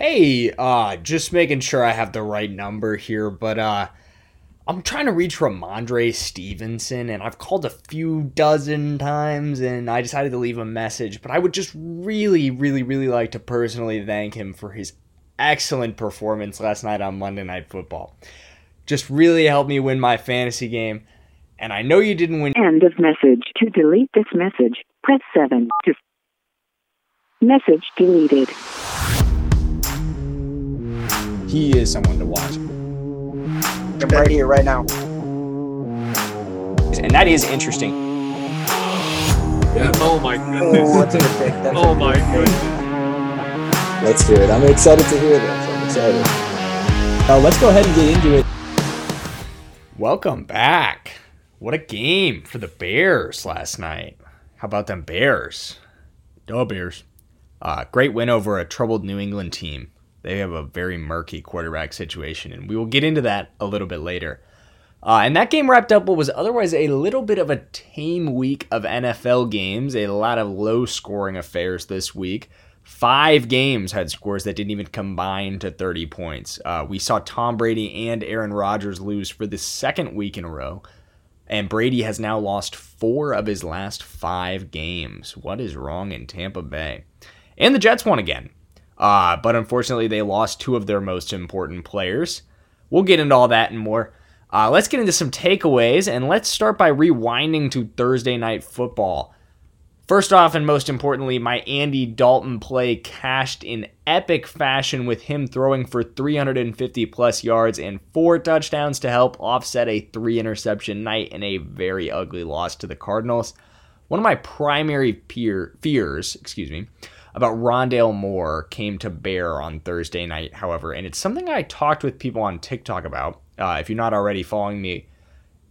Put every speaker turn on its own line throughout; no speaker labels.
Hey, uh, just making sure I have the right number here, but uh, I'm trying to reach Rhamondre Stevenson, and I've called a few dozen times, and I decided to leave a message. But I would just really, really, really like to personally thank him for his excellent performance last night on Monday Night Football. Just really helped me win my fantasy game, and I know you didn't win.
End of message. To delete this message, press 7. To message deleted.
He is someone to watch.
I'm right here, right now.
And that is interesting.
Yeah. Oh my
Oh,
goodness.
that's a. That's
Oh my goodness.
Let's hear it. I'm excited to hear this. I'm excited. Uh, let's go ahead and get into it.
Welcome back. What a game for the Bears last night. How about them Bears? Duh, Bears. Uh, great win over a troubled New England team. They have a very murky quarterback situation, and we will get into that a little bit later. Uh, and that game wrapped up what was otherwise a little bit of a tame week of NFL games, a lot of low scoring affairs this week. Five games had scores that didn't even combine to 30 points. Uh, we saw Tom Brady and Aaron Rodgers lose for the second week in a row, and Brady has now lost four of his last five games. What is wrong in Tampa Bay? And the Jets won again. Uh, but unfortunately, they lost two of their most important players. We'll get into all that and more. Uh, let's get into some takeaways, and let's start by rewinding to Thursday night football. First off, and most importantly, my Andy Dalton play cashed in epic fashion with him throwing for 350 plus yards and four touchdowns to help offset a three interception night and a very ugly loss to the Cardinals. One of my primary peer, fears, excuse me, about Rondale Moore came to bear on Thursday night, however, and it's something I talked with people on TikTok about. Uh, if you're not already following me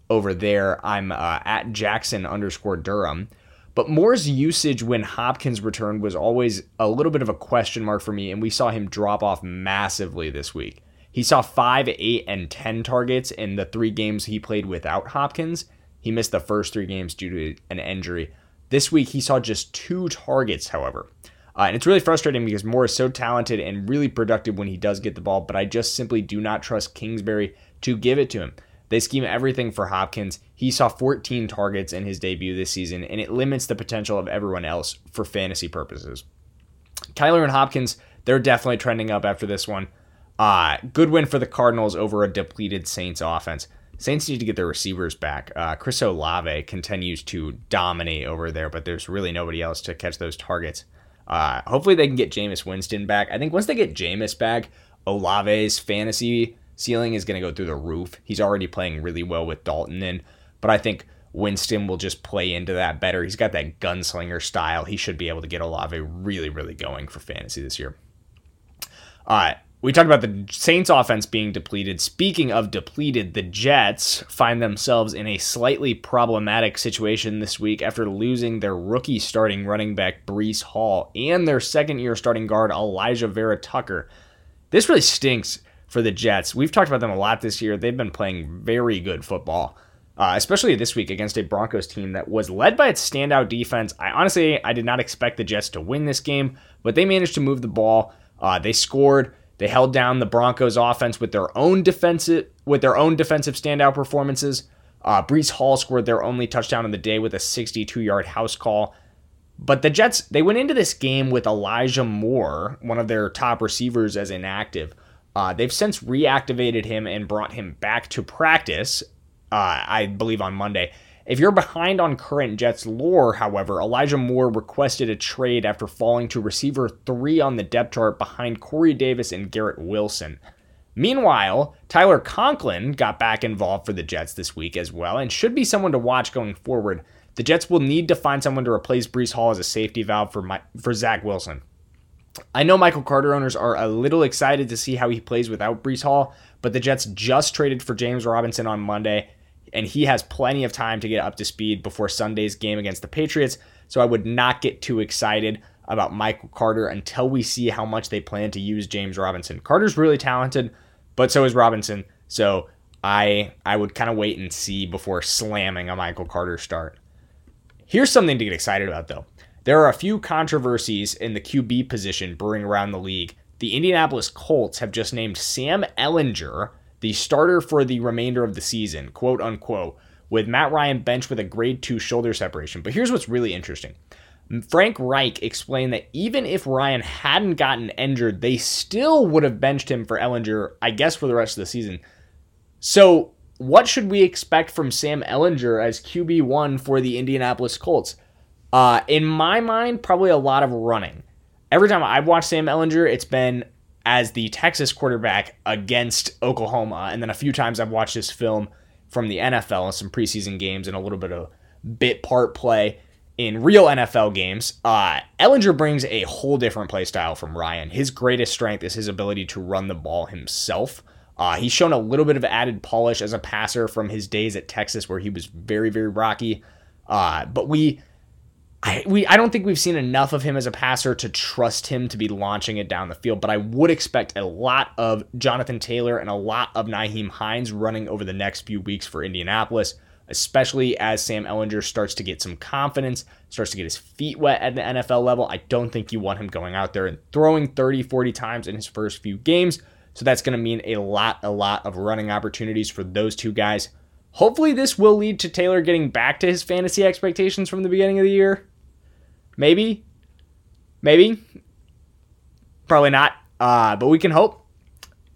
over there, I'm uh, at Jackson underscore Durham. But Moore's usage when Hopkins returned was always a little bit of a question mark for me, and we saw him drop off massively this week. He saw 5, 8, and 10 targets in the three games he played without Hopkins. He missed the first three games due to an injury. This week, he saw just two targets, however. Uh, and it's really frustrating because Moore is so talented and really productive when he does get the ball, but I just simply do not trust Kingsbury to give it to him. They scheme everything for Hopkins. He saw 14 targets in his debut this season, and it limits the potential of everyone else for fantasy purposes. Kyler and Hopkins, they're definitely trending up after this one. Uh, good win for the Cardinals over a depleted Saints offense. Saints need to get their receivers back. Uh, Chris Olave continues to dominate over there, but there's really nobody else to catch those targets. Uh, hopefully they can get Jameis Winston back. I think once they get Jameis back, Olave's fantasy ceiling is going to go through the roof. He's already playing really well with Dalton in, but I think Winston will just play into that better. He's got that gunslinger style. He should be able to get Olave really, really going for fantasy this year. Uh, we talked about the Saints offense being depleted. Speaking of depleted, the Jets find themselves in a slightly problematic situation this week after losing their rookie starting running back Breece Hall and their second year starting guard Alijah Vera-Tucker. This really stinks for the Jets. We've talked about them a lot this year. They've been playing very good football. Uh, especially this week against a Broncos team that was led by its standout defense. I honestly I did not expect the Jets to win this game, but they managed to move the ball. Uh, they scored. They held down the Broncos offense with their own defensive with their own defensive standout performances. Uh, Breece Hall scored their only touchdown of the day with a 62-yard house call. But the Jets they went into this game with Elijah Moore, one of their top receivers, as inactive. Uh, they've since reactivated him and brought him back to practice. Uh, I believe on Monday. If you're behind on current Jets lore, however, Elijah Moore requested a trade after falling to receiver three on the depth chart behind Corey Davis and Garrett Wilson. Meanwhile, Tyler Conklin got back involved for the Jets this week as well and should be someone to watch going forward. The Jets will need to find someone to replace Breece Hall as a safety valve for, my, for Zach Wilson. I know Michael Carter owners are a little excited to see how he plays without Breece Hall, but the Jets just traded for James Robinson on Monday, and he has plenty of time to get up to speed before Sunday's game against the Patriots. So I would not get too excited about Michael Carter until we see how much they plan to use James Robinson. Carter's really talented, but so is Robinson. So I I would kind of wait and see before slamming a Michael Carter start. Here's something to get excited about though. There are a few controversies in the QB position brewing around the league the Indianapolis Colts have just named Sam Ehlinger the starter for the remainder of the season, quote unquote, with Matt Ryan benched with a grade two shoulder separation. But here's what's really interesting. Frank Reich explained that even if Ryan hadn't gotten injured, they still would have benched him for Ehlinger, I guess, for the rest of the season. So, what should we expect from Sam Ehlinger as QB1 for the Indianapolis Colts? Uh, in my mind, probably a lot of running. Every time I've watched Sam Ehlinger, it's been as the Texas quarterback against Oklahoma. And then a few times I've watched this film from the NFL and some preseason games and a little bit of bit part play in real NFL games. Uh, Ehlinger brings a whole different play style from Ryan. His greatest strength is his ability to run the ball himself. Uh, he's shown a little bit of added polish as a passer from his days at Texas, where he was very, very rocky. Uh, but we, I, we, I don't think we've seen enough of him as a passer to trust him to be launching it down the field. But I would expect a lot of Jonathan Taylor and a lot of Nyheim Hines running over the next few weeks for Indianapolis especially as Sam Ehlinger starts to get some confidence, starts to get his feet wet at the NFL level. I don't think you want him going out there and throwing 30, 40 times in his first few games. So that's going to mean a lot, a lot of running opportunities for those two guys. Hopefully, this will lead to Taylor getting back to his fantasy expectations from the beginning of the year. Maybe. Maybe. Probably not. Uh, but we can hope.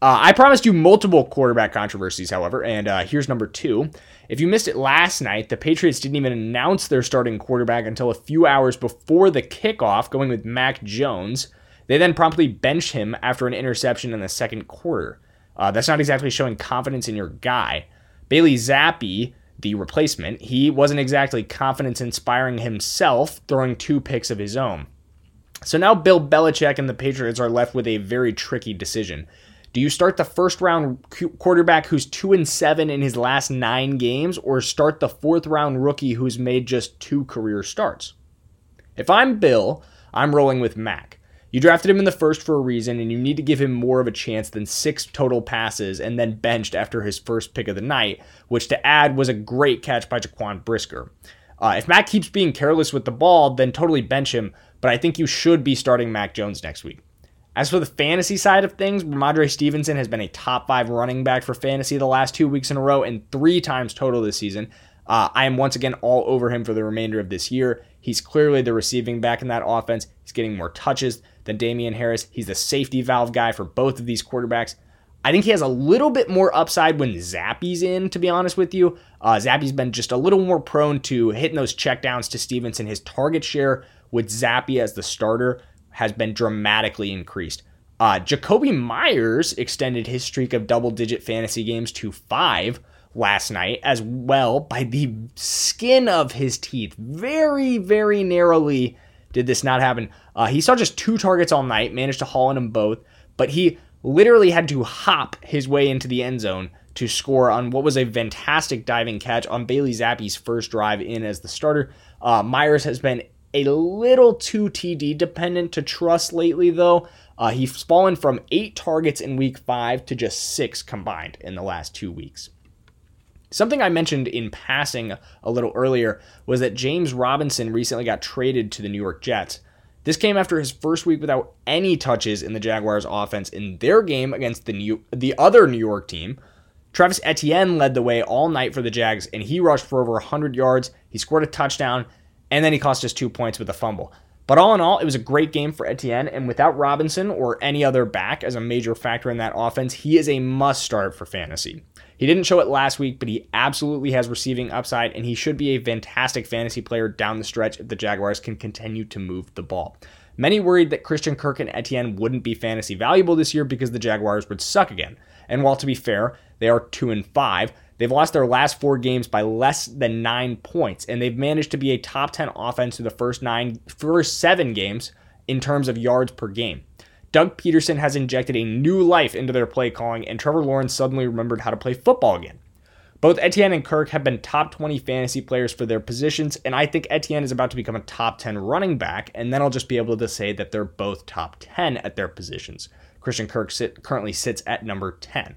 Uh, I promised you multiple quarterback controversies, however, and uh, here's number two. If you missed it last night, the Patriots didn't even announce their starting quarterback until a few hours before the kickoff, going with Mac Jones. They then promptly benched him after an interception in the second quarter. Uh, that's not exactly showing confidence in your guy. Bailey Zappe, the replacement, he wasn't exactly confidence inspiring himself, throwing two picks of his own. So now Bill Belichick and the Patriots are left with a very tricky decision. Do you start the first round quarterback who's 2 and 7 in his last 9 games or start the fourth round rookie who's made just 2 career starts? If I'm Bill, I'm rolling with Mac. You drafted him in the first for a reason, and you need to give him more of a chance than six total passes and then benched after his first pick of the night, which to add was a great catch by Jaquan Brisker. Uh, if Mac keeps being careless with the ball, then totally bench him, but I think you should be starting Mac Jones next week. As for the fantasy side of things, Rhamondre Stevenson has been a top five running back for fantasy the last two weeks in a row and three times total this season. Uh, I am once again all over him for the remainder of this year. He's clearly the receiving back in that offense. He's getting more touches than Damien Harris. He's the safety valve guy for both of these quarterbacks. I think he has a little bit more upside when Zappe's in, to be honest with you. Uh, Zappe's been just a little more prone to hitting those checkdowns to Stevenson. His target share with Zappe as the starter has been dramatically increased. Uh, Jakobi Meyers extended his streak of double digit fantasy games to five last night as well by the skin of his teeth. Very, very narrowly did this not happen. Uh, he saw just two targets all night, managed to haul in them both, but he literally had to hop his way into the end zone to score on what was a fantastic diving catch on Bailey Zappe's first drive in as the starter. Uh, Meyers has been a little too TD dependent to trust lately, though. Uh, he's fallen from eight targets in week five to just six combined in the last two weeks. Something I mentioned in passing a little earlier was that James Robinson recently got traded to the New York Jets. This came after his first week without any touches in the Jaguars' offense in their game against the new the other New York team. Travis Etienne led the way all night for the Jags, and he rushed for over 100 yards. He scored a touchdown, and then he cost us two points with a fumble. But all in all, it was a great game for Etienne, and without Robinson or any other back as a major factor in that offense, he is a must start for fantasy. He didn't show it last week, but he absolutely has receiving upside, and he should be a fantastic fantasy player down the stretch if the Jaguars can continue to move the ball. Many worried that Christian Kirk and Etienne wouldn't be fantasy valuable this year because the Jaguars would suck again. And while to be fair, they are 2 and 5, They've lost their last four games by less than nine points, and they've managed to be a top 10 offense through the first nine, first seven games in terms of yards per game. Doug Pederson has injected a new life into their play calling, and Trevor Lawrence suddenly remembered how to play football again. Both Etienne and Kirk have been top 20 fantasy players for their positions, and I think Etienne is about to become a top 10 running back, and then I'll just be able to say that they're both top 10 at their positions. Christian Kirk sit, currently sits at number 10.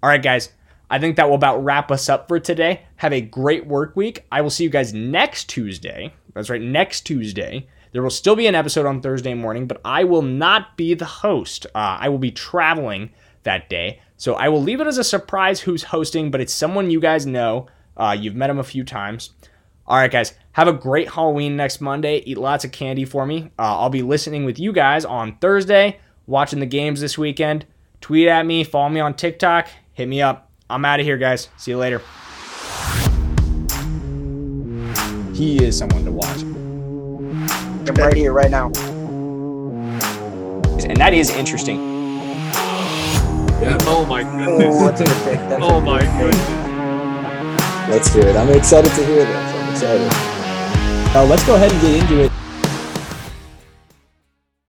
All right, guys, I think that will about wrap us up for today. Have a great work week. I will see you guys next Tuesday. That's right, next Tuesday. There will still be an episode on Thursday morning, but I will not be the host. Uh, I will be traveling that day. So I will leave it as a surprise who's hosting, but it's someone you guys know. Uh, you've met him a few times. All right, guys, have a great Halloween next Monday. Eat lots of candy for me. Uh, I'll be listening with you guys on Thursday, watching the games this weekend. Tweet at me, follow me on TikTok, hit me up. I'm out of here, guys. See you later. He is someone to watch.
I'm right here, right now.
And that is interesting.
Yeah. Oh my
Oh,
goodness.
that's a good pick. That's
Oh
good
my
pick.
goodness.
Let's hear it. I'm excited to hear this. I'm excited. Uh, let's go ahead and get into it.